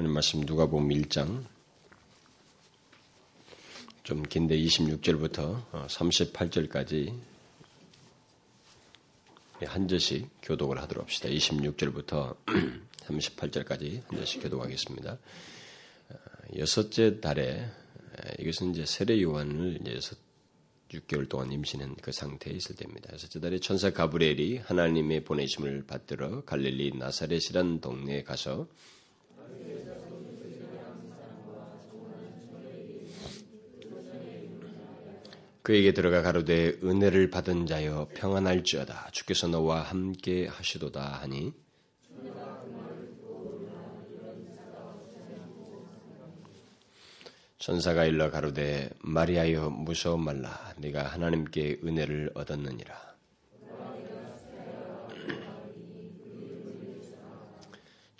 하는 말씀 누가복음 1장 좀 긴데 26절부터 38절까지 한 절씩 교독을 하도록 합시다. 26절부터 38절까지 한 절씩 교독하겠습니다. 여섯째 달에 이것은 이제 세례 요한을 이제 여섯 6개월 동안 임신한 그 상태에 있을 때입니다. 여섯째 달에 천사 가브리엘이 하나님의 보내심을 받들어 갈릴리 나사렛이란 동네에 가서 그에게 들어가 가로되 은혜를 받은 자여 평안할지어다. 주께서 너와 함께 하시도다 하니. 천사가 일러 가로되 마리아여 무서워 말라. 네가 하나님께 은혜를 얻었느니라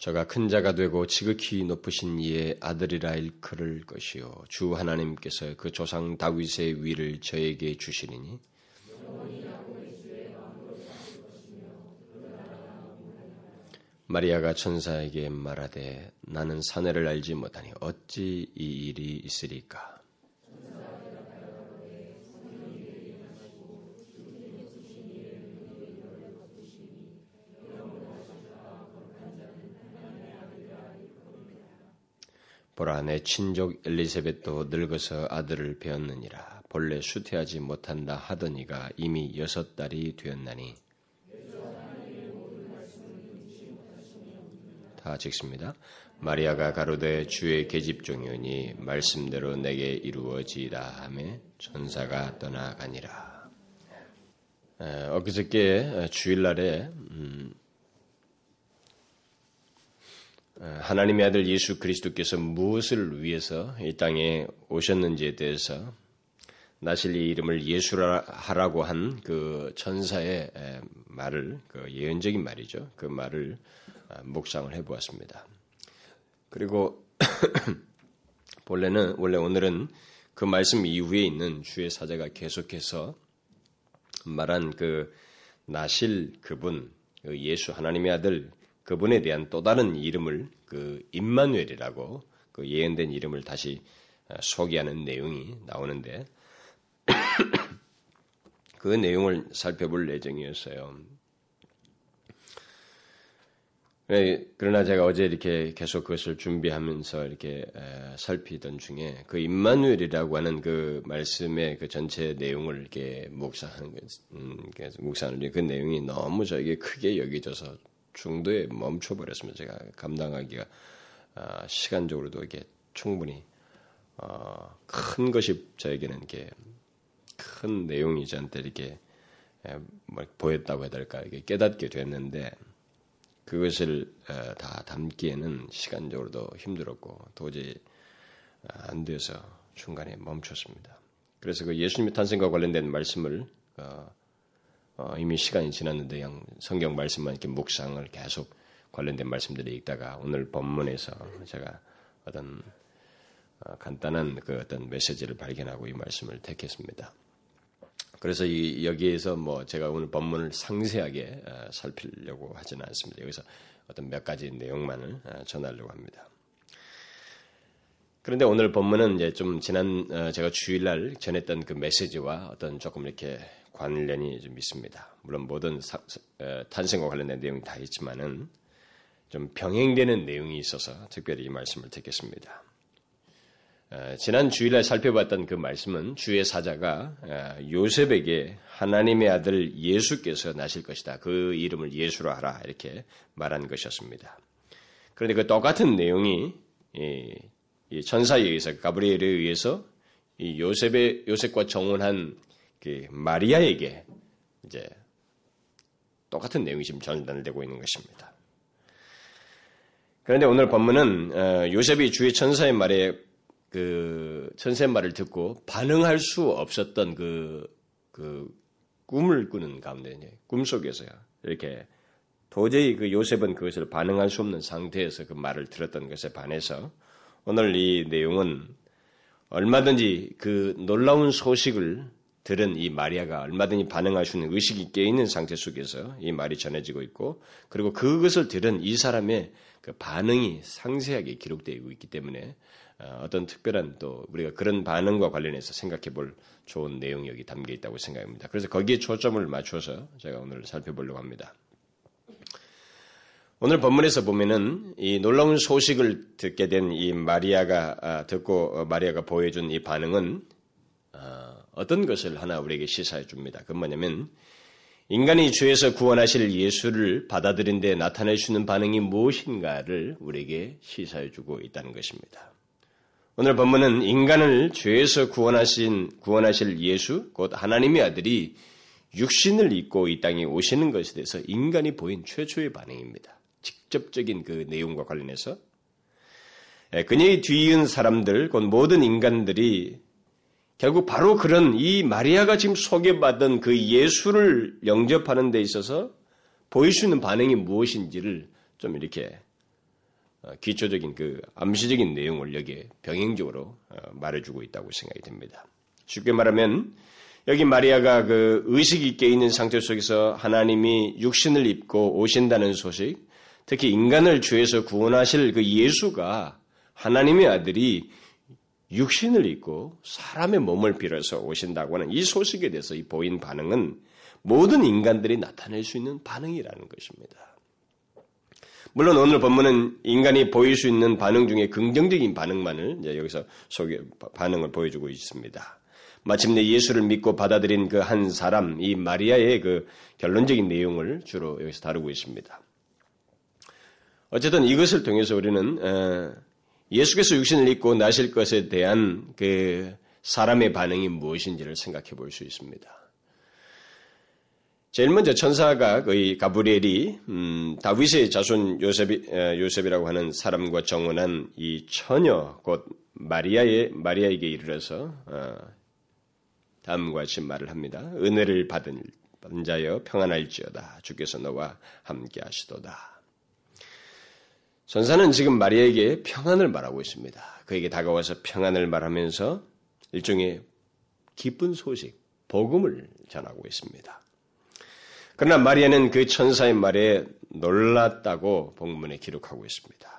저가 큰 자가 되고 지극히 높으신 이의 아들이라 일컬을 것이요. 주 하나님께서 그 조상 다윗의 위를 저에게 주시리니. 마리아가 천사에게 말하되 나는 사내를 알지 못하니 어찌 이 일이 있으리까 보라 내 친족 엘리세벳도 늙어서 아들을 배웠느니라 본래 수태하지 못한다 하더니가 이미 여섯 달이 되었나니 다 찍습니다. 마리아가 가로되 주의 계집종이오니 말씀대로 내게 이루어지이다 하며 천사가 떠나가니라. 엊그저께 주일날에 음, 하나님의 아들 예수 그리스도께서 무엇을 위해서 이 땅에 오셨는지에 대해서 나실리 이름을 예수라 하라고 한 그 천사의 말을 그 예언적인 말이죠. 그 말을 아, 묵상을 해보았습니다. 그리고 본래는 원래 오늘은 그 말씀 이후에 있는 주의 사자가 계속해서 말한 그 나실 그분 그 예수 하나님의 아들 그분에 대한 또 다른 이름을 그 임마누엘이라고 그 예언된 이름을 다시 아, 소개하는 내용이 나오는데 그 내용을 살펴볼 예정이었어요. 네, 그러나 제가 어제 이렇게 계속 그것을 준비하면서 이렇게 살피던 중에 그 임마누엘이라고 하는 그 말씀의 그 전체 내용을 이렇게 묵상하는 음, 묵상하는 그 내용이 너무 저에게 크게 여겨져서 중도에 멈춰버렸으면 제가 감당하기가 아, 시간적으로도 이게 충분히 어, 큰 것이 저에게는 이렇게 큰 내용이 저한테 이렇게 뭐 보였다고 해야 될까 이게 깨닫게 됐는데 그것을 어, 다 담기에는 시간적으로도 힘들었고 도저히 어, 안 돼서 중간에 멈췄습니다. 그래서 그 예수님의 탄생과 관련된 말씀을 어, 이미 시간이 지났는데 성경 말씀만 이렇게 묵상을 계속 관련된 말씀들을 읽다가 오늘 본문에서 제가 어떤 간단한 그 어떤 메시지를 발견하고 이 말씀을 택했습니다. 그래서 이, 여기에서 뭐 제가 오늘 본문을 상세하게 어, 살피려고 하지는 않습니다. 여기서 어떤 몇 가지 내용만을 어, 전하려고 합니다. 그런데 오늘 본문은 이제 좀 지난 어, 제가 주일날 전했던 그 메시지와 어떤 조금 이렇게 관련이 좀 있습니다. 물론 모든 사, 탄생과 관련된 내용이 다 있지만은 좀 병행되는 내용이 있어서 특별히 이 말씀을 듣겠습니다. 지난 주일날 살펴봤던 그 말씀은 주의 사자가 요셉에게 하나님의 아들 예수께서 나실 것이다. 그 이름을 예수로 하라. 이렇게 말한 것이었습니다. 그런데 그 똑같은 내용이 천사에 의해서, 가브리엘에 의해서 요셉의, 요셉과 정혼한 그 마리아에게 이제 똑같은 내용이 지금 전달되고 있는 것입니다. 그런데 오늘 본문은 어, 요셉이 주의 천사의 말에 그 천세 말을 듣고 반응할 수 없었던 그, 그 꿈을 꾸는 가운데, 꿈 속에서요. 이렇게 도저히 그 요셉은 그것을 반응할 수 없는 상태에서 그 말을 들었던 것에 반해서 오늘 이 내용은 얼마든지 그 놀라운 소식을 들은 이 마리아가 얼마든지 반응할 수 있는 의식이 깨 있는 상태 속에서 이 말이 전해지고 있고 그리고 그것을 들은 이 사람의 그 반응이 상세하게 기록되고 있기 때문에 어, 어떤 특별한 또 우리가 그런 반응과 관련해서 생각해 볼 좋은 내용이 여기 담겨 있다고 생각합니다. 그래서 거기에 초점을 맞춰서 제가 오늘 살펴보려고 합니다. 오늘 본문에서 보면은 이 놀라운 소식을 듣게 된 이 마리아가 아, 듣고 어, 마리아가 보여준 이 반응은 어, 어떤 것을 하나 우리에게 시사해 줍니다. 그 뭐냐면 인간이 죄에서 구원하실 예수를 받아들인 데 나타낼 수 있는 반응이 무엇인가를 우리에게 시사해 주고 있다는 것입니다. 오늘 본문은 인간을 죄에서 구원하신 구원하실 예수 곧 하나님의 아들이 육신을 입고 이 땅에 오시는 것에 대해서 인간이 보인 최초의 반응입니다. 직접적인 그 내용과 관련해서 예, 그녀의 뒤이은 사람들 곧 모든 인간들이 결국 바로 그런 이 마리아가 지금 소개받은 그 예수를 영접하는 데 있어서 보일 수 있는 반응이 무엇인지를 좀 이렇게 어, 기초적인 그 암시적인 내용을 여기에 병행적으로 어, 말해주고 있다고 생각이 됩니다. 쉽게 말하면 여기 마리아가 그 의식 있게 있는 상태 속에서 하나님이 육신을 입고 오신다는 소식, 특히 인간을 죄에서 구원하실 그 예수가 하나님의 아들이 육신을 입고 사람의 몸을 빌어서 오신다고 하는 이 소식에 대해서 이 보인 반응은 모든 인간들이 나타낼 수 있는 반응이라는 것입니다. 물론 오늘 본문은 인간이 보일 수 있는 반응 중에 긍정적인 반응만을 여기서 소개 반응을 보여주고 있습니다. 마침내 예수를 믿고 받아들인 그 한 사람, 이 마리아의 그 결론적인 내용을 주로 여기서 다루고 있습니다. 어쨌든 이것을 통해서 우리는 예수께서 육신을 입고 나실 것에 대한 그 사람의 반응이 무엇인지를 생각해 볼 수 있습니다. 제일 먼저 천사가 거의 가브리엘이 음, 다윗의 자손 요셉이, 요셉이라고 하는 사람과 정언한 이 처녀 곧 마리아의 마리아에게 이르러서 어, 다음과 같이 말을 합니다. 은혜를 받은 자여 평안할지어다 주께서 너와 함께 하시도다. 전사는 지금 마리아에게 평안을 말하고 있습니다. 그에게 다가와서 평안을 말하면서 일종의 기쁜 소식, 복음을 전하고 있습니다. 그러나 마리아는 그 천사의 말에 놀랐다고 본문에 기록하고 있습니다.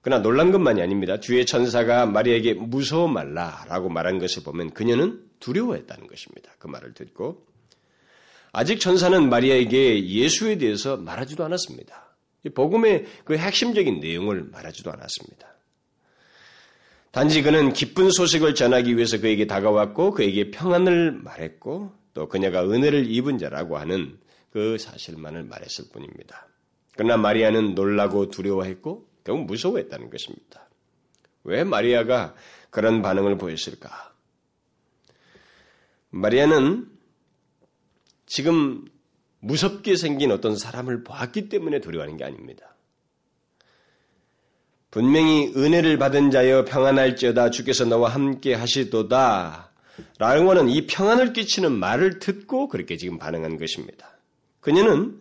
그러나 놀란 것만이 아닙니다. 뒤에 천사가 마리아에게 무서워 말라라고 말한 것을 보면 그녀는 두려워했다는 것입니다. 그 말을 듣고 아직 천사는 마리아에게 예수에 대해서 말하지도 않았습니다. 복음의 그 핵심적인 내용을 말하지도 않았습니다. 단지 그는 기쁜 소식을 전하기 위해서 그에게 다가왔고 그에게 평안을 말했고 또 그녀가 은혜를 입은 자라고 하는 그 사실만을 말했을 뿐입니다. 그러나 마리아는 놀라고 두려워했고 결국 무서워했다는 것입니다. 왜 마리아가 그런 반응을 보였을까? 마리아는 지금 무섭게 생긴 어떤 사람을 봤기 때문에 두려워하는 게 아닙니다. 분명히 은혜를 받은 자여 평안할지어다 주께서 너와 함께 하시도다 라고 하는 이 평안을 끼치는 말을 듣고 그렇게 지금 반응한 것입니다. 그녀는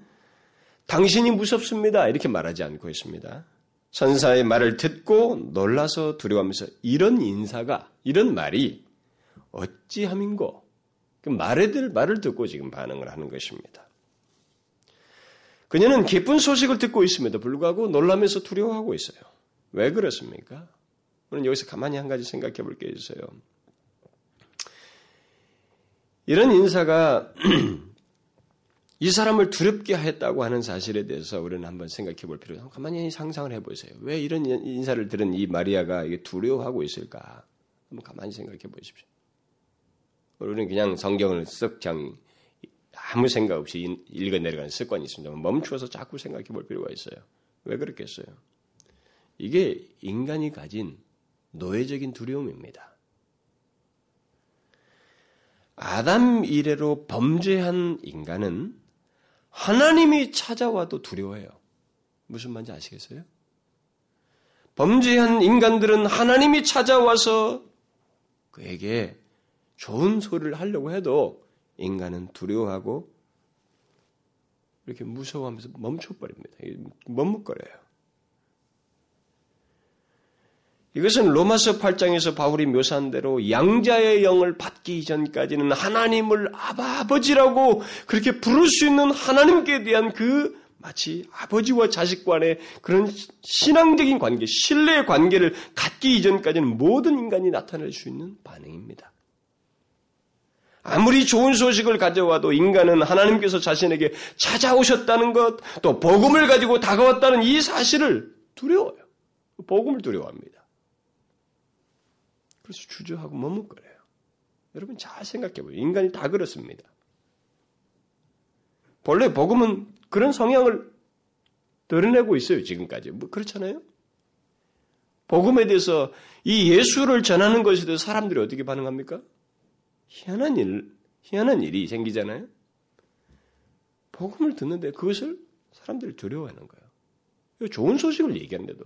당신이 무섭습니다 이렇게 말하지 않고 있습니다. 선사의 말을 듣고 놀라서 두려워하면서 이런 인사가 이런 말이 어찌함인고 그 말을 말을 듣고 지금 반응을 하는 것입니다. 그녀는 기쁜 소식을 듣고 있음에도 불구하고 놀라면서 두려워하고 있어요. 왜 그렇습니까? 오늘 여기서 가만히 한 가지 생각해 볼 게 있어요. 이런 인사가 이 사람을 두렵게 했다고 하는 사실에 대해서 우리는 한번 생각해 볼 필요가 있어요. 가만히 상상을 해 보세요. 왜 이런 인사를 들은 이 마리아가 두려워하고 있을까? 한번 가만히 생각해 보십시오. 우리는 그냥 성경을 쓱 그냥 아무 생각 없이 읽어 내려가는 습관이 있습니다. 멈추어서 자꾸 생각해 볼 필요가 있어요. 왜 그렇겠어요? 이게 인간이 가진 노예적인 두려움입니다. 아담 이래로 범죄한 인간은 하나님이 찾아와도 두려워해요. 무슨 말인지 아시겠어요? 범죄한 인간들은 하나님이 찾아와서 그에게 좋은 소리를 하려고 해도 인간은 두려워하고 이렇게 무서워하면서 멈춰버립니다. 머뭇거려요. 이것은 로마서 8장에서 바울이 묘사한 대로 양자의 영을 받기 이전까지는 하나님을 아버지라고 그렇게 부를 수 있는 하나님께 대한 그 마치 아버지와 자식 간의 그런 신앙적인 관계, 신뢰의 관계를 갖기 이전까지는 모든 인간이 나타낼 수 있는 반응입니다. 아무리 좋은 소식을 가져와도 인간은 하나님께서 자신에게 찾아오셨다는 것, 또 복음을 가지고 다가왔다는 이 사실을 두려워요. 복음을 두려워합니다. 그래서 주저하고 머뭇거려요. 여러분 잘 생각해 보세요. 인간이 다 그렇습니다. 본래 복음은 그런 성향을 드러내고 있어요, 지금까지. 뭐 그렇잖아요? 복음에 대해서 이 예수를 전하는 것에 대해서 사람들이 어떻게 반응합니까? 희한한 일, 희한한 일이 생기잖아요? 복음을 듣는데 그것을 사람들이 두려워하는 거예요. 좋은 소식을 얘기하는데도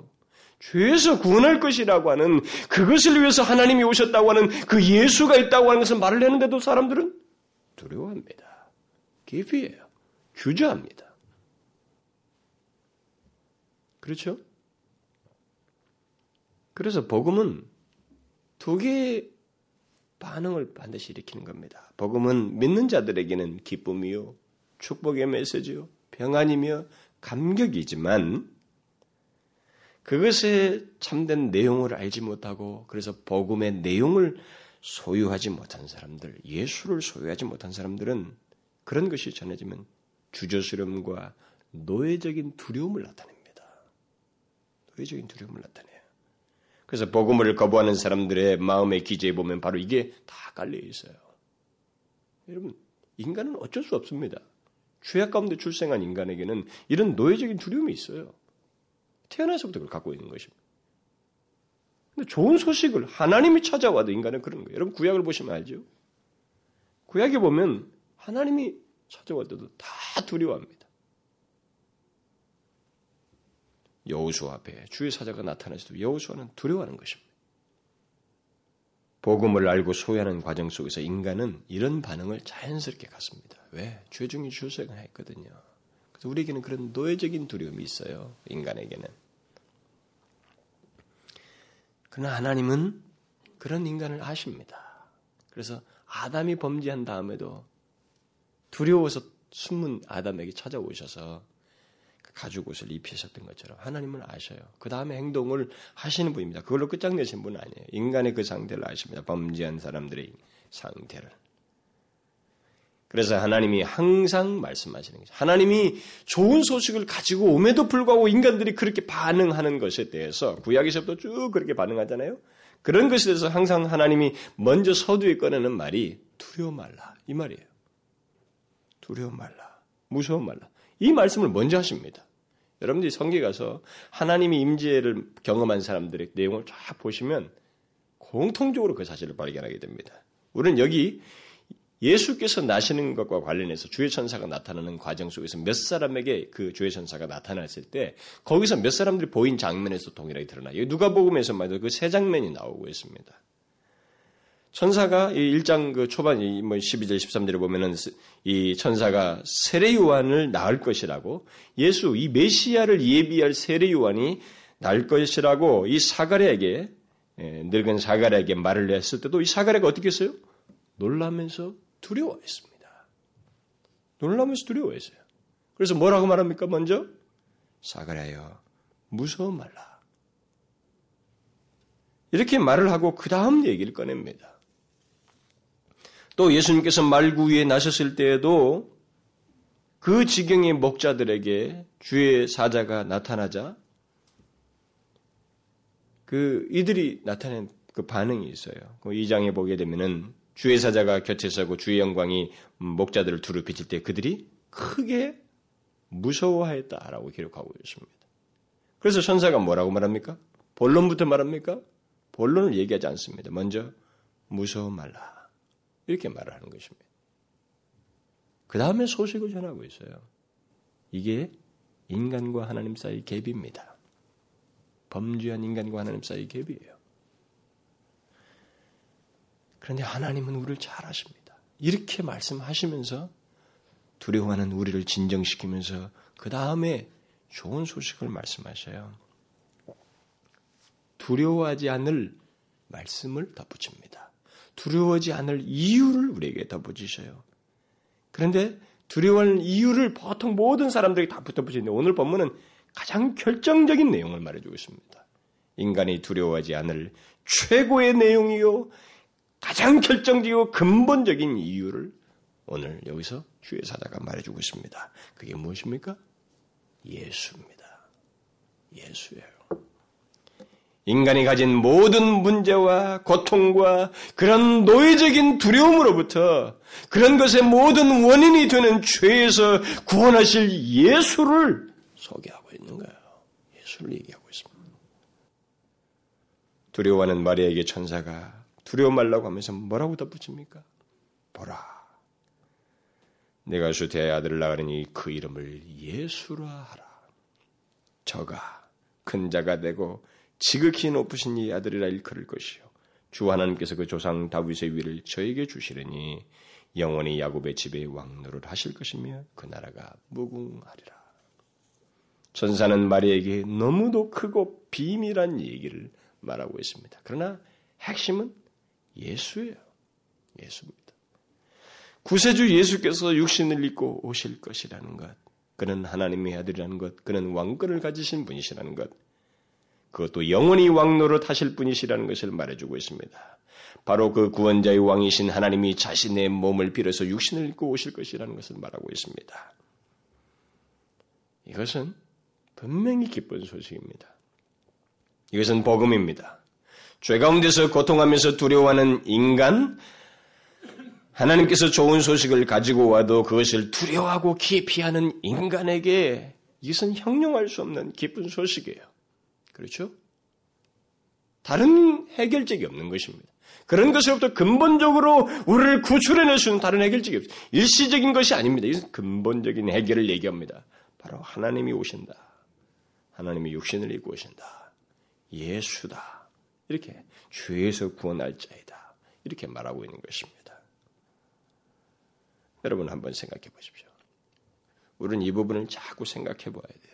죄에서 구원할 것이라고 하는 그것을 위해서 하나님이 오셨다고 하는 그 예수가 있다고 하는 것을 말을 했는데도 사람들은 두려워합니다. 기피해요. 주저합니다. 그렇죠? 그래서 복음은 두 개의 반응을 반드시 일으키는 겁니다. 복음은 믿는 자들에게는 기쁨이요, 축복의 메시지요, 평안이며 감격이지만 그것의 참된 내용을 알지 못하고 그래서 복음의 내용을 소유하지 못한 사람들, 예수를 소유하지 못한 사람들은 그런 것이 전해지면 주저스름과 노예적인 두려움을 나타냅니다. 노예적인 두려움을 나타내요. 그래서 복음을 거부하는 사람들의 마음의 기제에 보면 바로 이게 다 깔려 있어요. 여러분, 인간은 어쩔 수 없습니다. 죄악 가운데 출생한 인간에게는 이런 노예적인 두려움이 있어요. 태어나서부터 그걸 갖고 있는 것입니다. 근데 좋은 소식을 하나님이 찾아와도 인간은 그런 거예요. 여러분 구약을 보시면 알죠? 구약에 보면 하나님이 찾아올 때도 다 두려워합니다. 여우수 앞에 주의 사자가 나타났을 때 여우수와는 두려워하는 것입니다. 복음을 알고 소유하는 과정 속에서 인간은 이런 반응을 자연스럽게 갖습니다. 왜? 죄중이 출생했거든요. 그래서 우리에게는 그런 노예적인 두려움이 있어요. 인간에게는. 그러나 하나님은 그런 인간을 아십니다. 그래서 아담이 범죄한 다음에도 두려워서 숨은 아담에게 찾아오셔서 그 가죽 옷을 입히셨던 것처럼 하나님은 아셔요. 그 다음에 행동을 하시는 분입니다. 그걸로 끝장내신 분은 아니에요. 인간의 그 상태를 아십니다. 범죄한 사람들의 상태를. 그래서 하나님이 항상 말씀하시는 거죠. 하나님이 좋은 소식을 가지고 옴에도 불구하고 인간들이 그렇게 반응하는 것에 대해서 구약에서부터 쭉 그렇게 반응하잖아요. 그런 것에 대해서 항상 하나님이 먼저 서두에 꺼내는 말이 두려워 말라 이 말이에요. 두려워 말라, 무서워 말라. 이 말씀을 먼저 하십니다. 여러분들이 성경에 가서 하나님이 임재를 경험한 사람들의 내용을 쫙 보시면 공통적으로 그 사실을 발견하게 됩니다. 우리는 여기 예수께서 나시는 것과 관련해서 주의 천사가 나타나는 과정 속에서 몇 사람에게 그 주의 천사가 나타났을 때 거기서 몇 사람들이 보인 장면에서 동일하게 드러나요. 누가복음에서 말도 그 세 장면이 나오고 있습니다. 천사가 이 1장 그 초반 뭐 12절 13절에 보면은 이 천사가 세례 요한을 낳을 것이라고 예수 이 메시아를 예비할 세례 요한이 낳을 것이라고 이 사가랴에게 예, 늙은 사가랴에게 말을 했을 때도 이 사가랴가 어떻게 했어요? 놀라면서 두려워했습니다. 놀라면서 두려워했어요. 그래서 뭐라고 말합니까? 먼저 사가랴여 무서워 말라. 이렇게 말을 하고 그 다음 얘기를 꺼냅니다. 또 예수님께서 말구 위에 나셨을 때에도 그 지경의 목자들에게 주의 사자가 나타나자 그 이들이 나타낸 그 반응이 있어요. 그 이장에 보게 되면은 주의 사자가 곁에 서고 주의 영광이 목자들을 두루 비칠 때 그들이 크게 무서워하였다라고 기록하고 있습니다. 그래서 천사가 뭐라고 말합니까? 본론부터 말합니까? 본론을 얘기하지 않습니다. 먼저 무서워 말라. 이렇게 말을 하는 것입니다. 그 다음에 소식을 전하고 있어요. 이게 인간과 하나님 사이 갭입니다. 범죄한 인간과 하나님 사이 갭이에요. 그런데 하나님은 우리를 잘 아십니다. 이렇게 말씀하시면서 두려워하는 우리를 진정시키면서 그 다음에 좋은 소식을 말씀하셔요. 두려워하지 않을 말씀을 덧붙입니다. 두려워하지 않을 이유를 우리에게 덧붙이셔요. 그런데 두려워하는 이유를 보통 모든 사람들이 다 덧붙이는데 오늘 본문은 가장 결정적인 내용을 말해주고 있습니다. 인간이 두려워하지 않을 최고의 내용이요. 가장 결정적이고 근본적인 이유를 오늘 여기서 주의 사자가 말해주고 있습니다. 그게 무엇입니까? 예수입니다. 예수예요. 인간이 가진 모든 문제와 고통과 그런 노예적인 두려움으로부터 그런 것의 모든 원인이 되는 죄에서 구원하실 예수를 소개하고 있는 거예요. 예수를 얘기하고 있습니다. 두려워하는 마리아에게 천사가 두려워 말라고 하면서 뭐라고 덧붙입니까? 보라. 내가 수태의 아들을 낳으니 그 이름을 예수라 하라. 저가 큰 자가 되고 지극히 높으신 이 아들이라 일컬을 것이요. 주 하나님께서 그 조상 다윗의 위를 저에게 주시려니 영원히 야곱의 집에 왕노를 하실 것이며 그 나라가 무궁하리라. 전사는 마리에게 너무도 크고 비밀한 얘기를 말하고 있습니다. 그러나 핵심은 예수예요. 예수입니다. 구세주 예수께서 육신을 입고 오실 것이라는 것, 그는 하나님의 아들이라는 것, 그는 왕권을 가지신 분이시라는 것, 그것도 영원히 왕노로 타실 분이시라는 것을 말해주고 있습니다. 바로 그 구원자의 왕이신 하나님이 자신의 몸을 빌어서 육신을 입고 오실 것이라는 것을 말하고 있습니다. 이것은 분명히 기쁜 소식입니다. 이것은 복음입니다. 죄 가운데서 고통하면서 두려워하는 인간, 하나님께서 좋은 소식을 가지고 와도 그것을 두려워하고 기피하는 인간에게 이것은 형용할 수 없는 기쁜 소식이에요. 그렇죠? 다른 해결책이 없는 것입니다. 그런 것으로부터 근본적으로 우리를 구출해낼 수 있는 다른 해결책이 없어요. 일시적인 것이 아닙니다. 이것은 근본적인 해결을 얘기합니다. 바로 하나님이 오신다. 하나님이 육신을 입고 오신다. 예수다. 이렇게 죄에서 구원할 자이다. 이렇게 말하고 있는 것입니다. 여러분 한번 생각해 보십시오. 우리는 이 부분을 자꾸 생각해 봐야 돼요.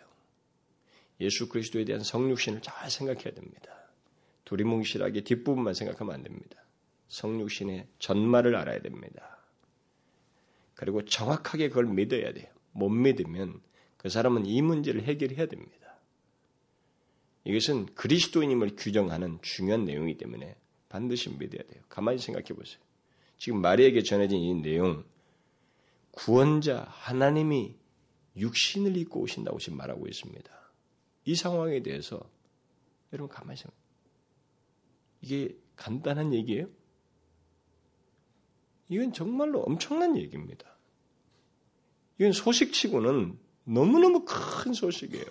예수 그리스도에 대한 성육신을 잘 생각해야 됩니다. 두리뭉실하게 뒷부분만 생각하면 안 됩니다. 성육신의 전말을 알아야 됩니다. 그리고 정확하게 그걸 믿어야 돼요. 못 믿으면 그 사람은 이 문제를 해결해야 됩니다. 이것은 그리스도인임을 규정하는 중요한 내용이기 때문에 반드시 믿어야 돼요. 가만히 생각해 보세요. 지금 마리에게 전해진 이 내용, 구원자 하나님이 육신을 입고 오신다고 지금 말하고 있습니다. 이 상황에 대해서 여러분 가만히 생각. 이게 간단한 얘기예요? 이건 정말로 엄청난 얘기입니다. 이건 소식치고는 너무너무 큰 소식이에요.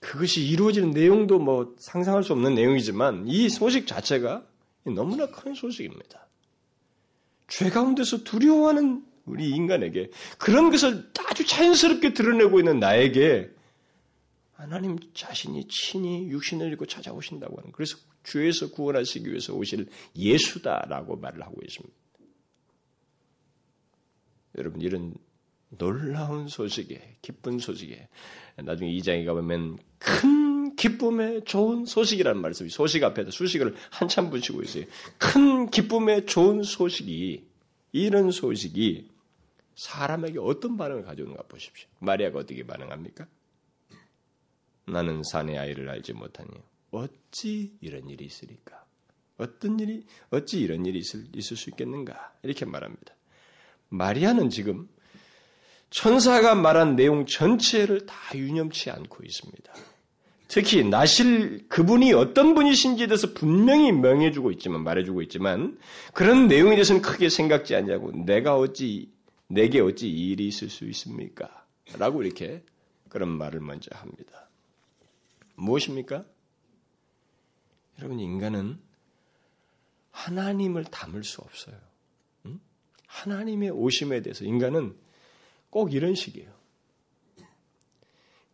그것이 이루어지는 내용도 뭐 상상할 수 없는 내용이지만 이 소식 자체가 너무나 큰 소식입니다. 죄 가운데서 두려워하는 우리 인간에게 그런 것을 아주 자연스럽게 드러내고 있는 나에게 하나님 자신이 친히 육신을 입고 찾아오신다고 하는 그래서 죄에서 구원하시기 위해서 오실 예수다라고 말을 하고 있습니다. 여러분 이런 놀라운 소식에 기쁜 소식에 나중에 이 장에 가보면 큰 기쁨의 좋은 소식이라는 말씀이 소식 앞에다 수식을 한참 붙이고 있어요. 큰 기쁨의 좋은 소식이 이런 소식이 사람에게 어떤 반응을 가져오는가 보십시오. 마리아가 어떻게 반응합니까? 나는 사내 아이를 알지 못하니 어찌 이런 일이 있으리까? 어떤 일이 어찌 이런 일이 있을, 있을 수 있겠는가? 이렇게 말합니다. 마리아는 지금 천사가 말한 내용 전체를 다 유념치 않고 있습니다. 특히 나실 그분이 어떤 분이신지에 대해서 분명히 명해주고 있지만 말해주고 있지만 그런 내용에 대해서는 크게 생각지 않냐고 내가 어찌 내게 어찌 이 일이 있을 수 있습니까? 라고 이렇게 그런 말을 먼저 합니다. 무엇입니까? 여러분, 인간은 하나님을 담을 수 없어요. 응? 하나님의 오심에 대해서 인간은 꼭 이런 식이에요.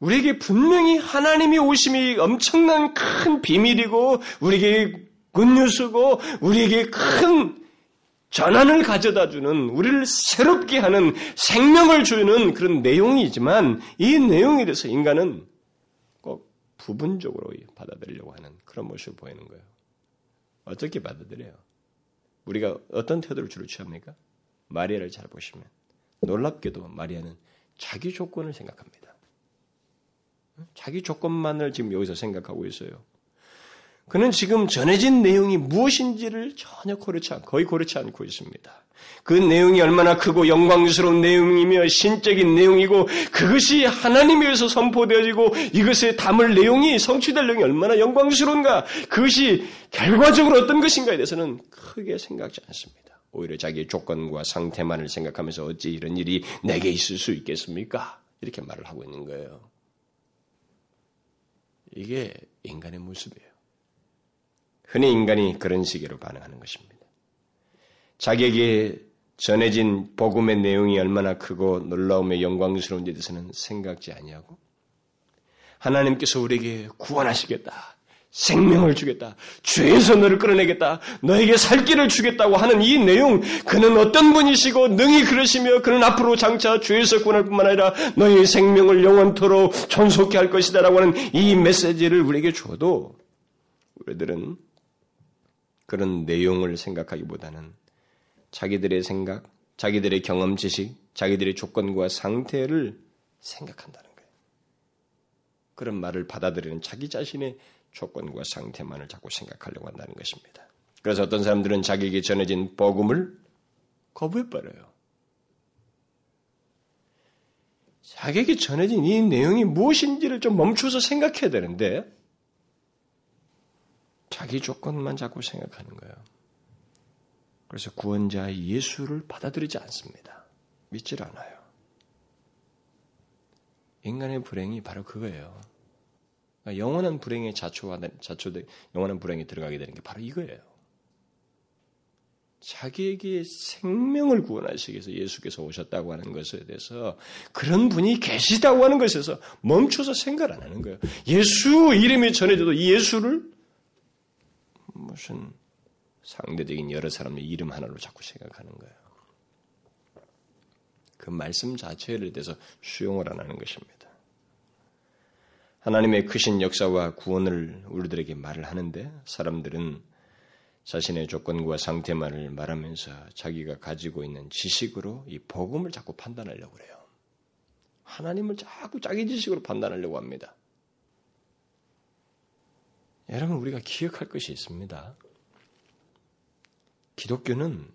우리에게 분명히 하나님이 오심이 엄청난 큰 비밀이고, 우리에게 굿뉴스고, 우리에게 큰 전환을 가져다 주는, 우리를 새롭게 하는 생명을 주는 그런 내용이지만, 이 내용에 대해서 인간은 부분적으로 받아들이려고 하는 그런 모습을 보이는 거예요. 어떻게 받아들여요? 우리가 어떤 태도를 주로 취합니까? 마리아를 잘 보시면 놀랍게도 마리아는 자기 조건을 생각합니다. 자기 조건만을 지금 여기서 생각하고 있어요. 그는 지금 전해진 내용이 무엇인지를 전혀 고르지 않, 거의 고르지 않고 있습니다. 그 내용이 얼마나 크고 영광스러운 내용이며 신적인 내용이고 그것이 하나님에 의해서 선포되어지고 이것에 담을 내용이 성취될 내용이 얼마나 영광스러운가 그것이 결과적으로 어떤 것인가에 대해서는 크게 생각지 않습니다. 오히려 자기의 조건과 상태만을 생각하면서 어찌 이런 일이 내게 있을 수 있겠습니까? 이렇게 말을 하고 있는 거예요. 이게 인간의 모습이에요. 흔히 인간이 그런 식으로 반응하는 것입니다. 자기에게 전해진 복음의 내용이 얼마나 크고 놀라움의 영광스러운지에 대해서는 생각지 아니하고 하나님께서 우리에게 구원하시겠다. 생명을 주겠다. 죄에서 너를 끌어내겠다. 너에게 살 길을 주겠다고 하는 이 내용, 그는 어떤 분이시고 능히 그러시며 그는 앞으로 장차 죄에서 구원할 뿐만 아니라 너의 생명을 영원토록 존속케 할 것이다라고 하는 이 메시지를 우리에게 줘도 우리들은 그런 내용을 생각하기보다는 자기들의 생각, 자기들의 경험 지식, 자기들의 조건과 상태를 생각한다는 거예요. 그런 말을 받아들이는 자기 자신의 조건과 상태만을 자꾸 생각하려고 한다는 것입니다. 그래서 어떤 사람들은 자기에게 전해진 복음을 거부해버려요. 자기에게 전해진 이 내용이 무엇인지를 좀 멈춰서 생각해야 되는데 자기 조건만 자꾸 생각하는 거예요. 그래서 구원자 예수를 받아들이지 않습니다. 믿질 않아요. 인간의 불행이 바로 그거예요. 그러니까 영원한 불행에 자초하는 자초돼 영원한 불행에 들어가게 되는 게 바로 이거예요. 자기에게 생명을 구원하시기 위해서 예수께서 오셨다고 하는 것에 대해서 그런 분이 계시다고 하는 것에서 멈춰서 생각 안 하는 거예요. 예수 이름이 전해져도 이 예수를 무슨 상대적인 여러 사람의 이름 하나로 자꾸 생각하는 거예요. 그 말씀 자체를 대해서 수용을 안 하는 것입니다. 하나님의 크신 역사와 구원을 우리들에게 말을 하는데 사람들은 자신의 조건과 상태만을 말하면서 자기가 가지고 있는 지식으로 이 복음을 자꾸 판단하려고 그래요. 하나님을 자꾸 자기 지식으로 판단하려고 합니다. 여러분 우리가 기억할 것이 있습니다. 기독교는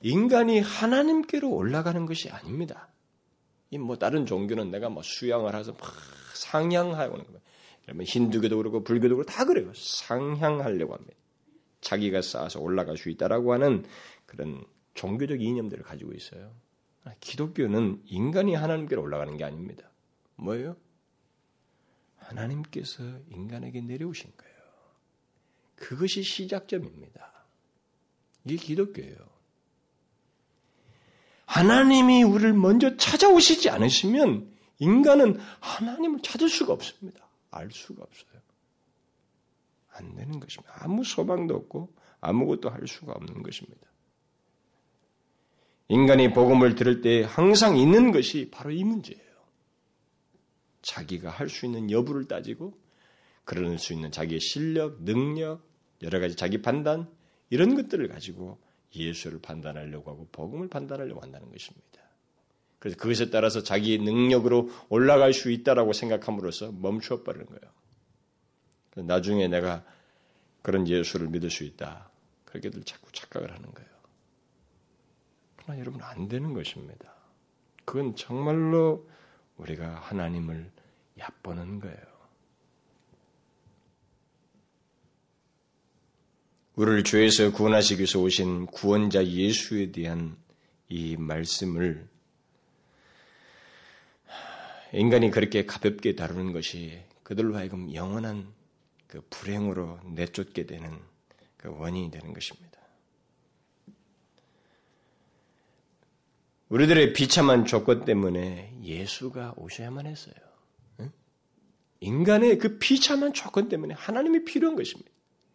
인간이 하나님께로 올라가는 것이 아닙니다. 이 뭐 다른 종교는 내가 뭐 수양을 해서 막 상향하고 하는 거예요. 여러분 힌두교도 그렇고 불교도 그렇고 다 그래요. 상향하려고 합니다. 자기가 쌓아서 올라갈 수 있다라고 하는 그런 종교적 이념들을 가지고 있어요. 기독교는 인간이 하나님께로 올라가는 게 아닙니다. 뭐예요? 하나님께서 인간에게 내려오신 거예요. 그것이 시작점입니다. 이게 기독교예요. 하나님이 우리를 먼저 찾아오시지 않으시면 인간은 하나님을 찾을 수가 없습니다. 알 수가 없어요. 안 되는 것입니다. 아무 소망도 없고 아무것도 할 수가 없는 것입니다. 인간이 복음을 들을 때 항상 있는 것이 바로 이 문제예요. 자기가 할 수 있는 여부를 따지고 그럴 수 있는 자기의 실력, 능력, 여러 가지 자기 판단 이런 것들을 가지고 예수를 판단하려고 하고 복음을 판단하려고 한다는 것입니다. 그래서 그것에 따라서 자기의 능력으로 올라갈 수 있다라고 생각함으로써 멈추어 버리는 거예요. 나중에 내가 그런 예수를 믿을 수 있다. 그렇게들 자꾸 착각을 하는 거예요. 그러나 여러분 안 되는 것입니다. 그건 정말로 우리가 하나님을 얕보는 거예요. 우리를 죄에서 구원하시기 위해서 오신 구원자 예수에 대한 이 말씀을 인간이 그렇게 가볍게 다루는 것이 그들로 하여금 영원한 그 불행으로 내쫓게 되는 그 원인이 되는 것입니다. 우리들의 비참한 조건 때문에 예수가 오셔야만 했어요. 인간의 그 비참한 조건 때문에 하나님이 필요한 것입니다.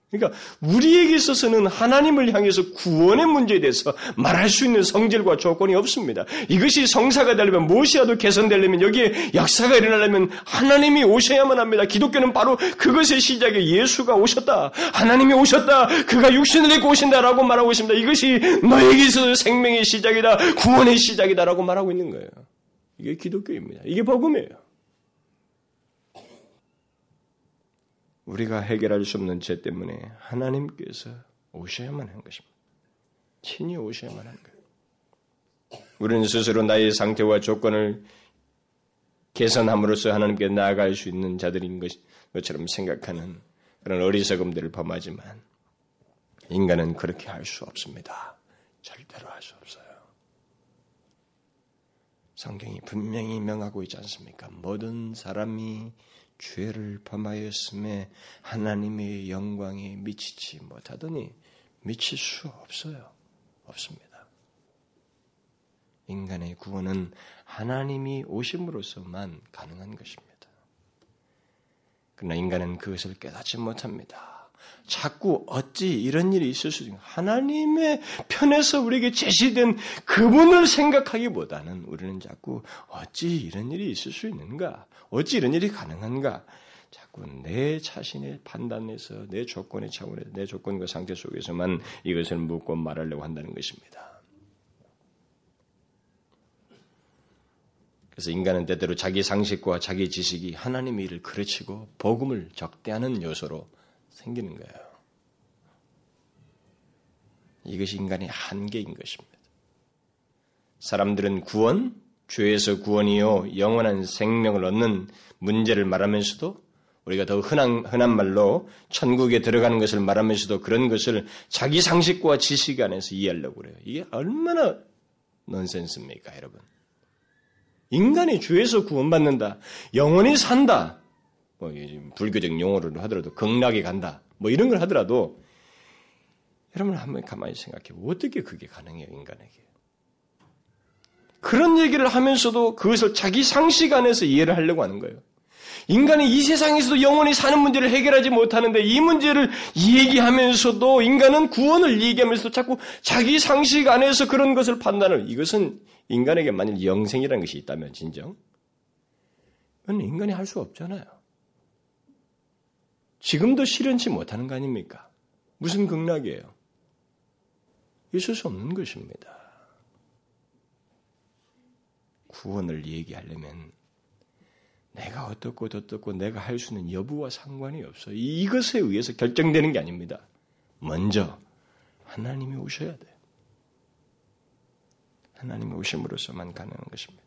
그러니까 우리에게 있어서는 하나님을 향해서 구원의 문제에 대해서 말할 수 있는 성질과 조건이 없습니다. 이것이 성사가 되려면 무엇이라도 개선되려면 여기에 역사가 일어나려면 하나님이 오셔야만 합니다. 기독교는 바로 그것의 시작에 예수가 오셨다. 하나님이 오셨다. 그가 육신을 입고 오신다라고 말하고 있습니다. 이것이 너에게 있어서 생명의 시작이다. 구원의 시작이다라고 말하고 있는 거예요. 이게 기독교입니다. 이게 복음이에요. 우리가 해결할 수 없는 죄 때문에 하나님께서 오셔야만 한 것입니다. 친히 오셔야만 한 거예요. 우리는 스스로 나의 상태와 조건을 개선함으로써 하나님께 나아갈 수 있는 자들인 것처럼 생각하는 그런 어리석음들을 범하지만 인간은 그렇게 할 수 없습니다. 절대로 할 수 없어요. 성경이 분명히 명하고 있지 않습니까? 모든 사람이 죄를 범하였음에 하나님의 영광에 미치지 못하더니 미칠 수 없어요. 없습니다. 인간의 구원은 하나님이 오심으로서만 가능한 것입니다. 그러나 인간은 그것을 깨닫지 못합니다. 자꾸 어찌 이런 일이 있을 수 있는 하나님의 편에서 우리에게 제시된 그분을 생각하기보다는 우리는 자꾸 어찌 이런 일이 있을 수 있는가? 어찌 이런 일이 가능한가? 자꾸 내 자신의 판단에서 내 조건의 차원에서 내 조건과 상태 속에서만 이것을 묻고 말하려고 한다는 것입니다. 그래서 인간은 때때로 자기 상식과 자기 지식이 하나님의 일을 그르치고 복음을 적대하는 요소로 생기는 거예요. 이것이 인간의 한계인 것입니다. 사람들은 구원, 죄에서 구원이요, 영원한 생명을 얻는 문제를 말하면서도 우리가 더 흔한, 흔한 말로 천국에 들어가는 것을 말하면서도 그런 것을 자기 상식과 지식 안에서 이해하려고 그래요. 이게 얼마나 넌센스입니까, 여러분? 인간이 죄에서 구원받는다. 영원히 산다. 뭐 불교적 용어로 하더라도 극락에 간다. 뭐 이런 걸 하더라도 여러분 한번 가만히 생각해. 어떻게 그게 가능해요, 인간에게? 그런 얘기를 하면서도 그것을 자기 상식 안에서 이해를 하려고 하는 거예요. 인간이 이 세상에서도 영원히 사는 문제를 해결하지 못하는데 이 문제를 얘기하면서도 인간은 구원을 얘기하면서도 자꾸 자기 상식 안에서 그런 것을 판단을 이것은 인간에게 만일 영생이라는 것이 있다면 진정 그건 인간이 할 수 없잖아요. 지금도 실현치 못하는 거 아닙니까? 무슨 극락이에요? 있을 수 없는 것입니다. 구원을 얘기하려면 내가 어떻고 어떻고 내가 할 수 있는 여부와 상관이 없어. 이것에 의해서 결정되는 게 아닙니다. 먼저 하나님이 오셔야 돼. 하나님이 오심으로써만 가능한 것입니다.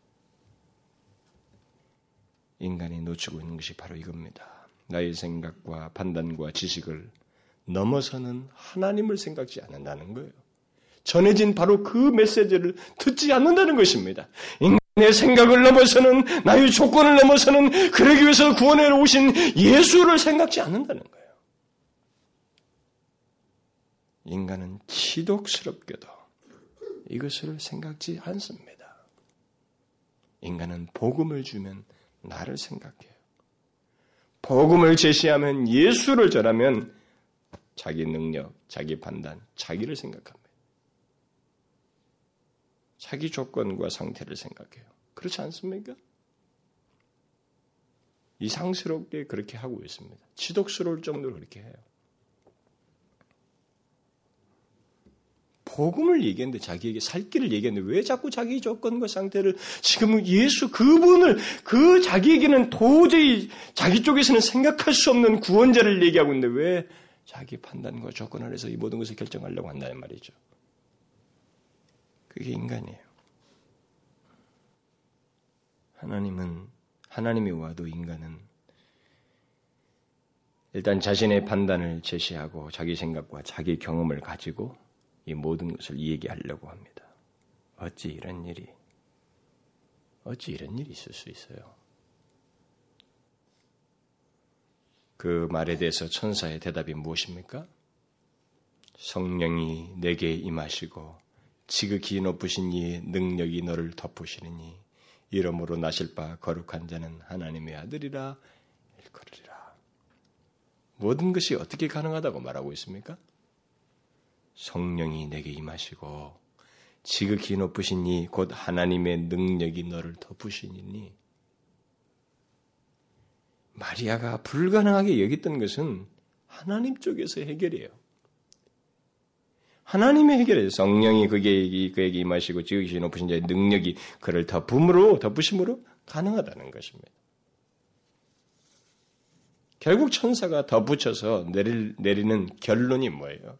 인간이 놓치고 있는 것이 바로 이겁니다. 나의 생각과 판단과 지식을 넘어서는 하나님을 생각지 않는다는 거예요. 전해진 바로 그 메시지를 듣지 않는다는 것입니다. 인간의 생각을 넘어서는 나의 조건을 넘어서는 그러기 위해서 구원해 오신 예수를 생각지 않는다는 거예요. 인간은 치독스럽게도 이것을 생각지 않습니다. 인간은 복음을 주면 나를 생각해요. 복음을 제시하면 예수를 전하면 자기 능력, 자기 판단, 자기를 생각합니다. 자기 조건과 상태를 생각해요. 그렇지 않습니까? 이상스럽게 그렇게 하고 있습니다. 지독스러울 정도로 그렇게 해요. 복음을 얘기했는데 자기에게 살 길을 얘기했는데 왜 자꾸 자기 조건과 상태를 지금 예수 그분을 그 자기에게는 도저히 자기 쪽에서는 생각할 수 없는 구원자를 얘기하고 있는데 왜 자기 판단과 조건 안에서 이 모든 것을 결정하려고 한다는 말이죠. 그게 인간이에요. 하나님은 하나님이 와도 인간은 일단 자신의 판단을 제시하고 자기 생각과 자기 경험을 가지고 이 모든 것을 얘기하려고 합니다. 어찌 이런 일이 어찌 이런 일이 있을 수 있어요? 그 말에 대해서 천사의 대답이 무엇입니까? 성령이 내게 임하시고 지극히 높으신 이의 능력이 너를 덮으시느니 이름으로 나실 바 거룩한 자는 하나님의 아들이라 일컬으리라. 모든 것이 어떻게 가능하다고 말하고 있습니까? 성령이 내게 임하시고 지극히 높으신 이 곧 하나님의 능력이 너를 덮으시니 마리아가 불가능하게 여겼던 것은 하나님 쪽에서 해결이에요. 하나님의 해결이에요. 성령이 그게, 그에게 임하시고 지극히 높으신 자의 능력이 그를 덮음으로, 덮으심으로 가능하다는 것입니다. 결국 천사가 덧붙여서 내릴, 내리는 결론이 뭐예요?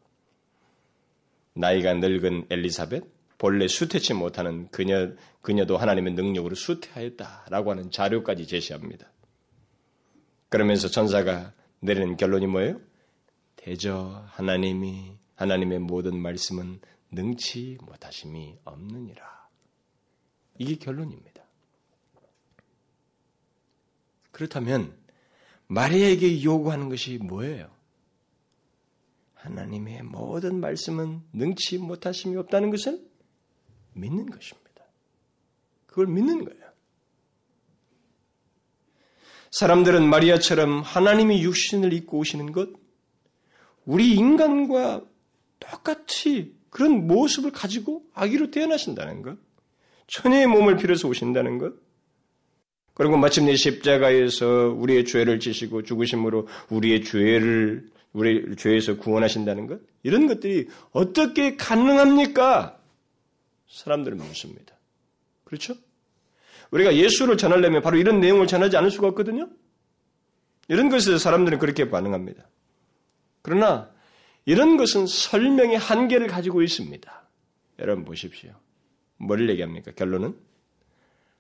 나이가 늙은 엘리사벳, 본래 수태치 못하는 그녀, 그녀도 하나님의 능력으로 수태하였다라고 하는 자료까지 제시합니다. 그러면서 천사가 내리는 결론이 뭐예요? 대저 하나님이 하나님의 모든 말씀은 능치 못하심이 없느니라. 이게 결론입니다. 그렇다면 마리아에게 요구하는 것이 뭐예요? 하나님의 모든 말씀은 능치 못하심이 없다는 것을 믿는 것입니다. 그걸 믿는 거예요. 사람들은 마리아처럼 하나님이 육신을 입고 오시는 것, 우리 인간과 똑같이 그런 모습을 가지고 아기로 태어나신다는 것, 천혜의 몸을 빌어서 오신다는 것, 그리고 마침내 십자가에서 우리의 죄를 지시고 죽으심으로 우리의 죄를 우리 죄에서 구원하신다는 것 이런 것들이 어떻게 가능합니까? 사람들은 묻습니다. 그렇죠? 우리가 예수를 전하려면 바로 이런 내용을 전하지 않을 수가 없거든요. 이런 것에 사람들은 그렇게 반응합니다. 그러나 이런 것은 설명의 한계를 가지고 있습니다. 여러분 보십시오. 뭘 얘기합니까? 결론은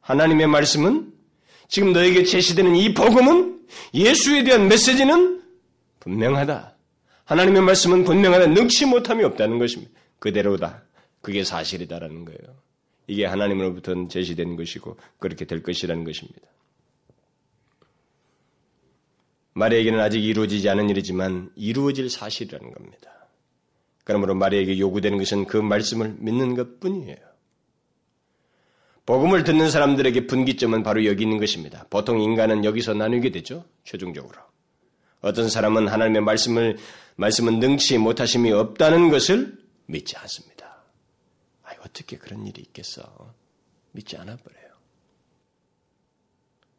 하나님의 말씀은 지금 너에게 제시되는 이 복음은 예수에 대한 메시지는 분명하다. 하나님의 말씀은 분명하다. 능치 못함이 없다는 것입니다. 그대로다. 그게 사실이다라는 거예요. 이게 하나님으로부터 제시된 것이고 그렇게 될 것이라는 것입니다. 마리에게는 아직 이루어지지 않은 일이지만 이루어질 사실이라는 겁니다. 그러므로 마리에게 요구되는 것은 그 말씀을 믿는 것 뿐이에요. 복음을 듣는 사람들에게 분기점은 바로 여기 있는 것입니다. 보통 인간은 여기서 나누게 되죠. 최종적으로. 어떤 사람은 하나님의 말씀을 말씀은 능치 못하심이 없다는 것을 믿지 않습니다. 아, 어떻게 그런 일이 있겠어? 믿지 않아 버려요.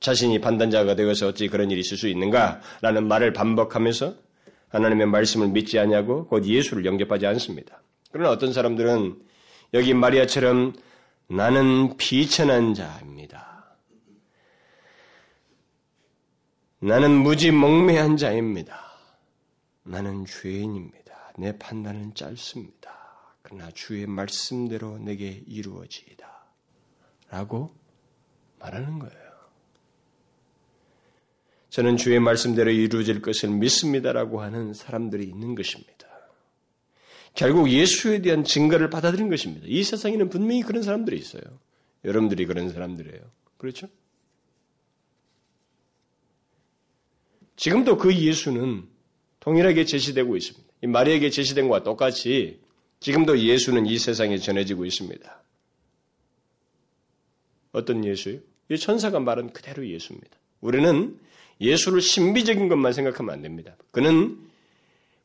자신이 판단자가 되어서 어찌 그런 일이 있을 수 있는가라는 말을 반복하면서 하나님의 말씀을 믿지 않냐고 곧 예수를 영접하지 않습니다. 그러나 어떤 사람들은 여기 마리아처럼 나는 비천한 자입니다. 나는 무지 몽매한 자입니다. 나는 죄인입니다. 내 판단은 짧습니다. 그러나 주의 말씀대로 내게 이루어지이다. 라고 말하는 거예요. 저는 주의 말씀대로 이루어질 것을 믿습니다라고 하는 사람들이 있는 것입니다. 결국 예수에 대한 증거를 받아들인 것입니다. 이 세상에는 분명히 그런 사람들이 있어요. 여러분들이 그런 사람들이에요. 그렇죠? 지금도 그 예수는 동일하게 제시되고 있습니다. 이 마리에게 제시된 것과 똑같이 지금도 예수는 이 세상에 전해지고 있습니다. 어떤 예수요? 이 천사가 말한 그대로 예수입니다. 우리는 예수를 신비적인 것만 생각하면 안 됩니다. 그는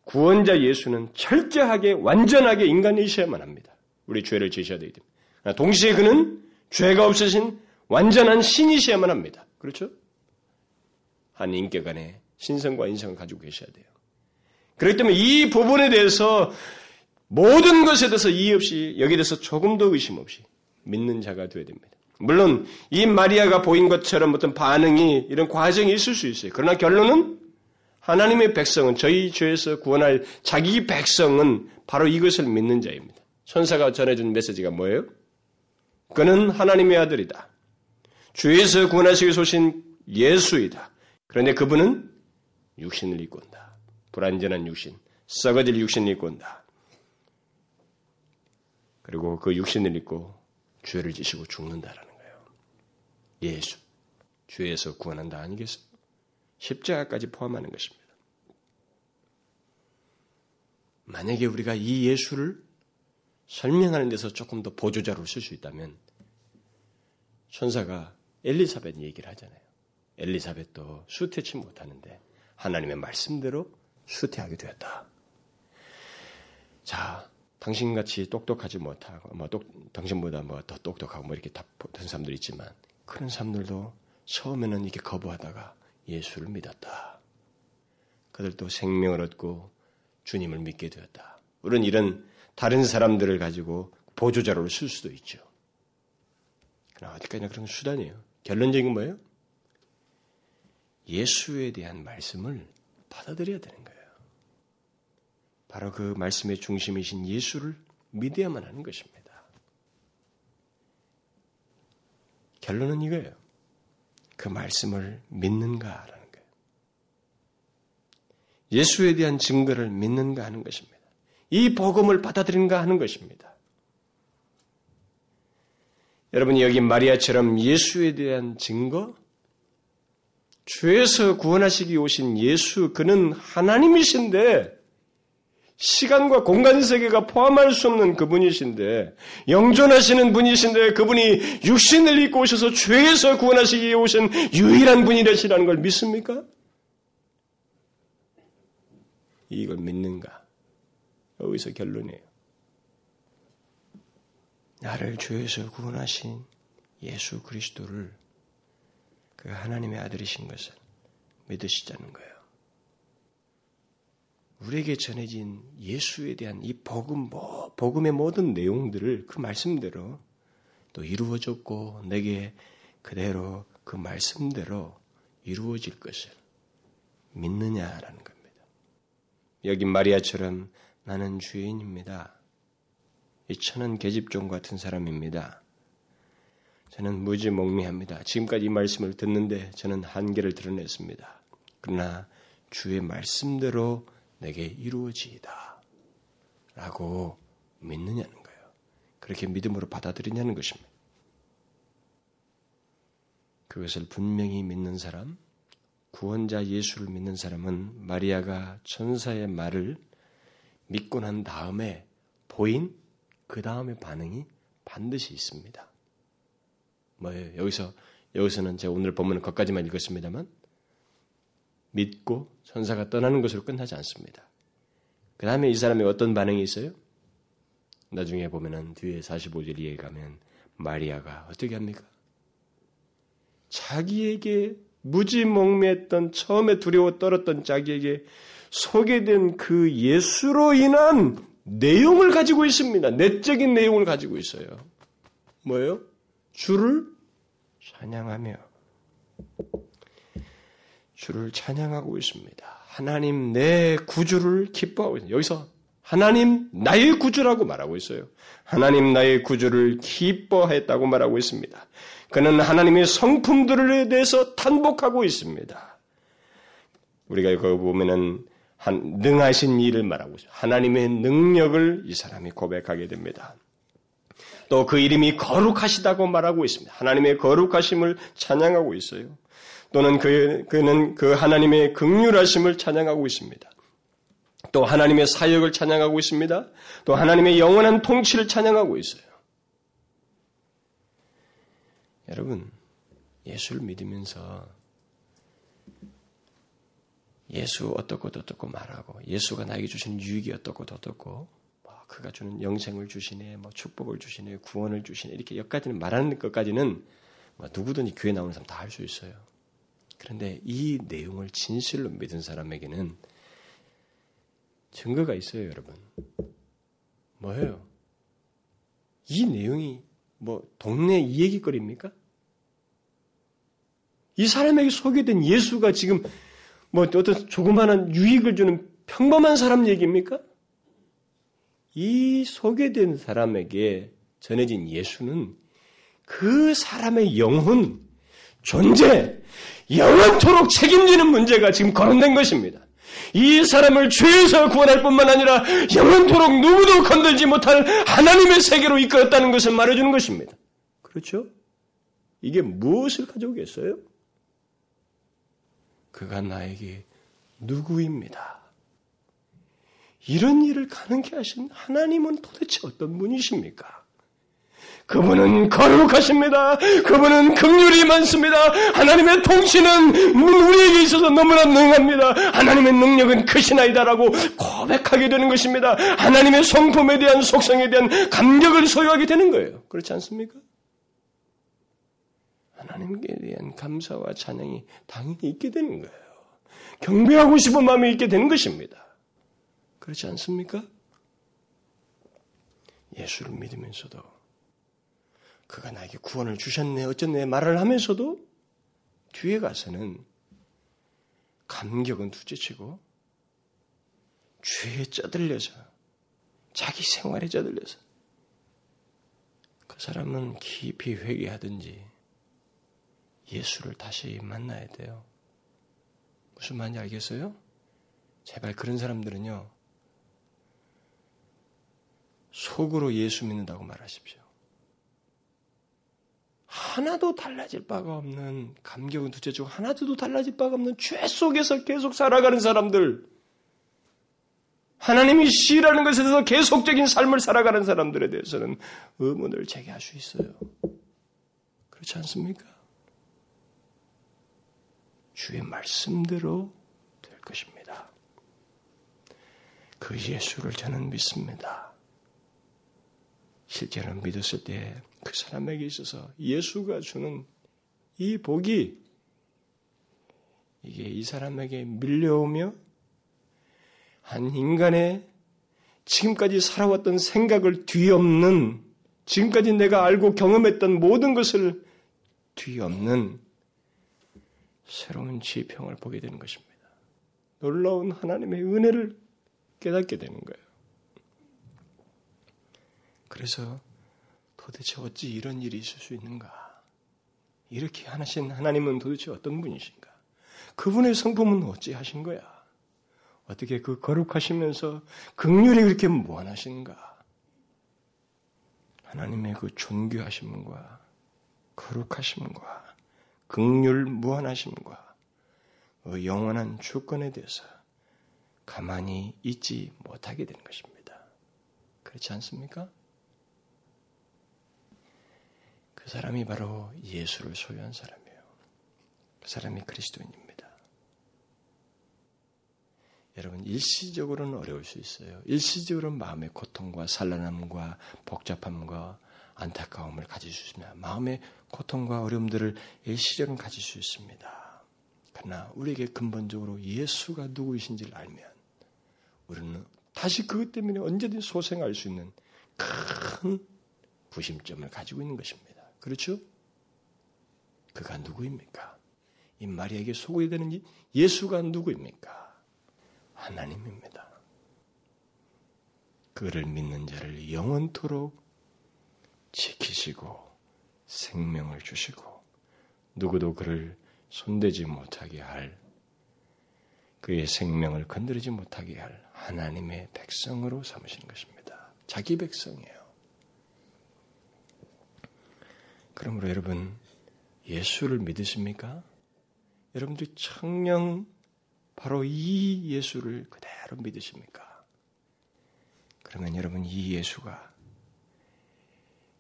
구원자 예수는 철저하게 완전하게 인간이셔야만 합니다. 우리 죄를 지셔야 되기 때문에. 동시에 그는 죄가 없으신 완전한 신이셔야만 합니다. 그렇죠? 한 인격 안에 신성과 인성을 가지고 계셔야 돼요. 그렇기 때문에 이 부분에 대해서 모든 것에 대해서 이의 없이 여기에 대해서 조금도 의심 없이 믿는 자가 되어야 됩니다. 물론 이 마리아가 보인 것처럼 어떤 반응이 이런 과정이 있을 수 있어요. 그러나 결론은 하나님의 백성은 저희 죄에서 구원할 자기 백성은 바로 이것을 믿는 자입니다. 천사가 전해준 메시지가 뭐예요? 그는 하나님의 아들이다. 죄에서 구원하시기 오신 예수이다. 그런데 그분은 육신을 입고 온다. 불완전한 육신, 썩어질 육신을 입고 온다. 그리고 그 육신을 입고 죄를 지시고 죽는다라는 거 예수. 죄에서 구원한다 아니겠어요? 십자가까지 포함하는 것입니다. 만약에 우리가 이 예수를 설명하는 데서 조금 더 보조자로 쓸 수 있다면 천사가 엘리사벳 얘기를 하잖아요. 엘리사벳도 수태치 못하는데 하나님의 말씀대로 수태하게 되었다. 자, 당신같이 똑똑하지 못하고, 뭐, 똑, 당신보다 뭐 더 똑똑하고 뭐 이렇게 다른 사람들 있지만, 그런 사람들도 처음에는 이렇게 거부하다가 예수를 믿었다. 그들도 생명을 얻고 주님을 믿게 되었다. 우리는 이런 다른 사람들을 가지고 보조자료를 쓸 수도 있죠. 그러나 어디까지나 그런 수단이에요. 결론적인 건 뭐예요? 예수에 대한 말씀을 받아들여야 되는 거예요. 바로 그 말씀의 중심이신 예수를 믿어야만 하는 것입니다. 결론은 이거예요. 그 말씀을 믿는가라는 거예요. 예수에 대한 증거를 믿는가 하는 것입니다. 이 복음을 받아들인가 하는 것입니다. 여러분이 여기 마리아처럼 예수에 대한 증거, 죄에서 구원하시기 오신 예수, 그는 하나님이신데, 시간과 공간 세계가 포함할 수 없는 그분이신데 영존하시는 분이신데 그분이 육신을 입고 오셔서 죄에서 구원하시기 위해 오신 유일한 분이라시라는 걸 믿습니까? 이걸 믿는가? 여기서 결론이에요. 나를 죄에서 구원하신 예수 그리스도를 그 하나님의 아들이신 것을 믿으시자는 거예요. 우리에게 전해진 예수에 대한 이 복음, 뭐, 복음의 모든 내용들을 그 말씀대로 또 이루어졌고 내게 그대로 그 말씀대로 이루어질 것을 믿느냐라는 겁니다. 여기 마리아처럼 나는 주인입니다. 이 천은 계집종 같은 사람입니다. 저는 무지몽미합니다. 지금까지 이 말씀을 듣는데 저는 한계를 드러냈습니다. 그러나 주의 말씀대로 내게 이루어지이다. 라고 믿느냐는 거예요. 그렇게 믿음으로 받아들이냐는 것입니다. 그것을 분명히 믿는 사람, 구원자 예수를 믿는 사람은 마리아가 천사의 말을 믿고 난 다음에 보인 그 다음의 반응이 반드시 있습니다. 뭐예요? 여기서 여기서는 제가 오늘 본문은 거까지만 읽었습니다만 믿고 천사가 떠나는 것으로 끝나지 않습니다. 그 다음에 이 사람이 어떤 반응이 있어요? 나중에 보면은 뒤에 45절 이해 가면 마리아가 어떻게 합니까? 자기에게 무지몽매했던 처음에 두려워 떨었던 자기에게 소개된 그 예수로 인한 내용을 가지고 있습니다. 내적인 내용을 가지고 있어요. 뭐예요? 주를 찬양하며 주를 찬양하고 있습니다. 하나님 내 구주를 기뻐하고 있습니다. 여기서 하나님 나의 구주라고 말하고 있어요. 하나님 나의 구주를 기뻐했다고 말하고 있습니다. 그는 하나님의 성품들에 대해서 탄복하고 있습니다. 우리가 거기 보면은 한, 능하신 일을 말하고 있습니다. 하나님의 능력을 이 사람이 고백하게 됩니다. 또 그 이름이 거룩하시다고 말하고 있습니다. 하나님의 거룩하심을 찬양하고 있어요. 또는 그, 그는 그 하나님의 극률하심을 찬양하고 있습니다. 또 하나님의 사역을 찬양하고 있습니다. 또 하나님의 영원한 통치를 찬양하고 있어요. 여러분, 예수를 믿으면서 예수 어떻고 어떻고 말하고 예수가 나에게 주신 유익이 어떻고 어떻고 뭐 그가 주는 영생을 주시네, 뭐 축복을 주시네, 구원을 주시네 이렇게 여기까지는 말하는 것까지는 뭐 누구든지 교회 나오는 사람 다 할 수 있어요. 그런데 이 내용을 진실로 믿은 사람에게는 증거가 있어요, 여러분. 뭐예요? 이 내용이 뭐 동네 이야기거리입니까? 이 사람에게 소개된 예수가 지금 뭐 어떤 조그마한 유익을 주는 평범한 사람 얘기입니까? 이 소개된 사람에게 전해진 예수는 그 사람의 영혼, 존재, 영원토록 책임지는 문제가 지금 거론된 것입니다. 이 사람을 죄에서 구원할 뿐만 아니라 영원토록 누구도 건들지 못할 하나님의 세계로 이끌었다는 것을 말해주는 것입니다. 그렇죠? 이게 무엇을 가져오겠어요? 그가 나에게 누구입니다. 이런 일을 가능케 하신 하나님은 도대체 어떤 분이십니까? 그분은 거룩하십니다. 그분은 긍휼이 많습니다. 하나님의 통치는 우리에게 있어서 너무나 능합니다. 하나님의 능력은 크시나이다라고 고백하게 되는 것입니다. 하나님의 성품에 대한 속성에 대한 감격을 소유하게 되는 거예요. 그렇지 않습니까? 하나님께 대한 감사와 찬양이 당연히 있게 되는 거예요. 경배하고 싶은 마음이 있게 되는 것입니다. 그렇지 않습니까? 예수를 믿으면서도 그가 나에게 구원을 주셨네 어쩌네 말을 하면서도 뒤에 가서는 감격은 두째치고 죄에 쩌들려서 자기 생활에 쩌들려서 그 사람은 깊이 회개하든지 예수를 다시 만나야 돼요. 무슨 말인지 알겠어요? 제발 그런 사람들은요, 속으로 예수 믿는다고 말하십시오. 하나도 달라질 바가 없는 감격은 두째치고 하나도 달라질 바가 없는 죄 속에서 계속 살아가는 사람들 하나님이 시라는 것에 대해서 계속적인 삶을 살아가는 사람들에 대해서는 의문을 제기할 수 있어요. 그렇지 않습니까? 주의 말씀대로 될 것입니다. 그 예수를 저는 믿습니다. 실제로 믿었을 때 그 사람에게 있어서 예수가 주는 이 복이 이게 이 사람에게 밀려오며 한 인간의 지금까지 살아왔던 생각을 뒤엎는 지금까지 내가 알고 경험했던 모든 것을 뒤엎는 새로운 지평을 보게 되는 것입니다. 놀라운 하나님의 은혜를 깨닫게 되는 거예요. 그래서 도대체 어찌 이런 일이 있을 수 있는가? 이렇게 하신 하나님은 도대체 어떤 분이신가? 그분의 성품은 어찌 하신 거야? 어떻게 그 거룩하시면서 극률이 그렇게 무한하신가? 하나님의 그 존귀하심과 거룩하심과 극률 무한하심과 그 영원한 주권에 대해서 가만히 있지 못하게 되는 것입니다. 그렇지 않습니까? 그 사람이 바로 예수를 소유한 사람이에요. 그 사람이 그리스도인입니다. 여러분, 일시적으로는 어려울 수 있어요. 일시적으로는 마음의 고통과 산란함과 복잡함과 안타까움을 가질 수 있습니다. 마음의 고통과 어려움들을 일시적으로 가질 수 있습니다. 그러나 우리에게 근본적으로 예수가 누구이신지를 알면 우리는 다시 그것 때문에 언제든 소생할 수 있는 큰 부심점을 가지고 있는 것입니다. 그렇죠? 그가 누구입니까? 이 마리아에게 소고이 되는 예수가 누구입니까? 하나님입니다. 그를 믿는 자를 영원토록 지키시고 생명을 주시고 누구도 그를 손대지 못하게 할 그의 생명을 건드리지 못하게 할 하나님의 백성으로 삼으시는 것입니다. 자기 백성이에요. 그러므로 여러분 예수를 믿으십니까? 여러분들이 청령 바로 이 예수를 그대로 믿으십니까? 그러면 여러분 이 예수가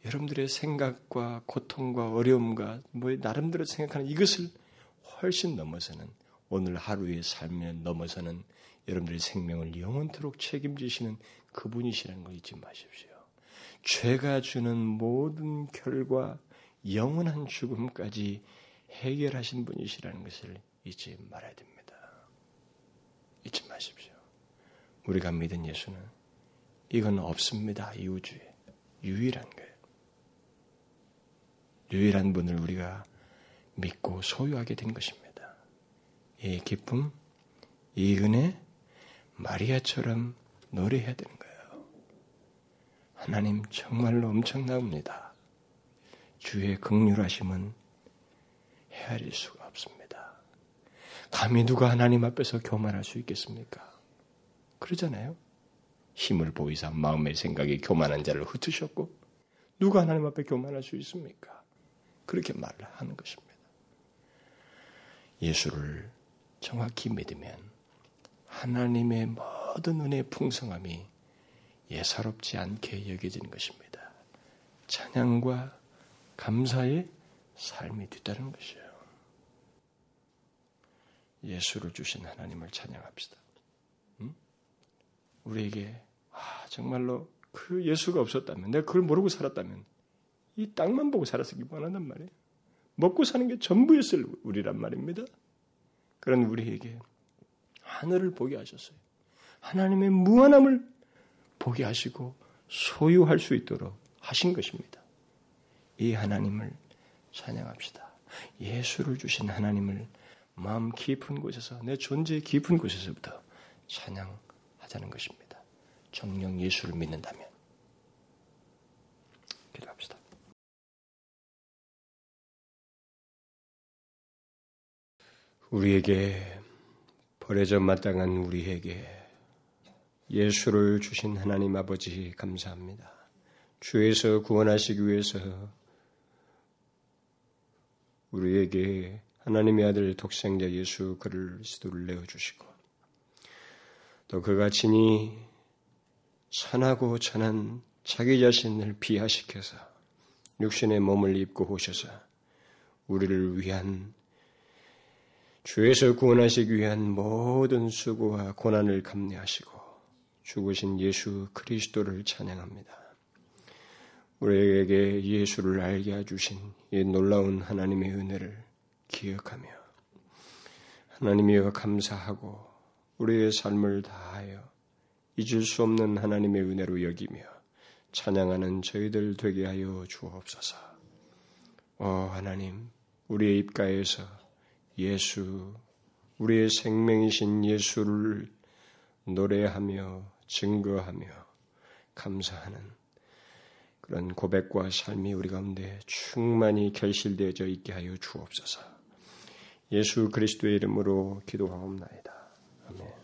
여러분들의 생각과 고통과 어려움과 뭐 나름대로 생각하는 이것을 훨씬 넘어서는 오늘 하루의 삶에 넘어서는 여러분들의 생명을 영원토록 책임지시는 그분이시라는 걸 잊지 마십시오. 죄가 주는 모든 결과 영원한 죽음까지 해결하신 분이시라는 것을 잊지 말아야 됩니다. 잊지 마십시오. 우리가 믿은 예수는 이건 없습니다. 이 우주에. 유일한 거예요. 유일한 분을 우리가 믿고 소유하게 된 것입니다. 이 기쁨, 이 은혜, 마리아처럼 노래해야 되는 거예요. 하나님 정말로 엄청납니다. 주의 극률하심은 헤아릴 수가 없습니다. 감히 누가 하나님 앞에서 교만할 수 있겠습니까? 그러잖아요. 힘을 보이사 마음의 생각에 교만한 자를 흩으셨고 누가 하나님 앞에 교만할 수 있습니까? 그렇게 말을 하는 것입니다. 예수를 정확히 믿으면 하나님의 모든 은혜의 풍성함이 예사롭지 않게 여겨지는 것입니다. 찬양과 감사의 삶이 됐다는 것이에요. 예수를 주신 하나님을 찬양합시다. 응? 우리에게 아, 정말로 그 예수가 없었다면 내가 그걸 모르고 살았다면 이 땅만 보고 살았을 뻔한단 말이에요. 먹고 사는 게 전부였을 우리란 말입니다. 그런 우리에게 하늘을 보게 하셨어요. 하나님의 무한함을 보게 하시고 소유할 수 있도록 하신 것입니다. 이 하나님을 찬양합시다. 예수를 주신 하나님을 마음 깊은 곳에서 내 존재의 깊은 곳에서부터 찬양하자는 것입니다. 정령 예수를 믿는다면 기도합시다. 우리에게 버려져 마땅한 우리에게 예수를 주신 하나님 아버지 감사합니다. 주에서 구원하시기 위해서 우리에게 하나님의 아들 독생자 예수 그리스도를 내어 주시고 또 그가 친히 선하고 천한 자기 자신을 비하시켜서 육신의 몸을 입고 오셔서 우리를 위한 주에서 구원하시기 위한 모든 수고와 고난을 감내하시고 죽으신 예수 그리스도를 찬양합니다. 우리에게 예수를 알게 해주신 이 놀라운 하나님의 은혜를 기억하며 하나님이여 감사하고 우리의 삶을 다하여 잊을 수 없는 하나님의 은혜로 여기며 찬양하는 저희들 되게 하여 주옵소서. 어 하나님, 우리의 입가에서 예수, 우리의 생명이신 예수를 노래하며 증거하며 감사하는 그런 고백과 삶이 우리 가운데 충만히 결실되어져 있게 하여 주옵소서. 예수 그리스도의 이름으로 기도하옵나이다. 아멘.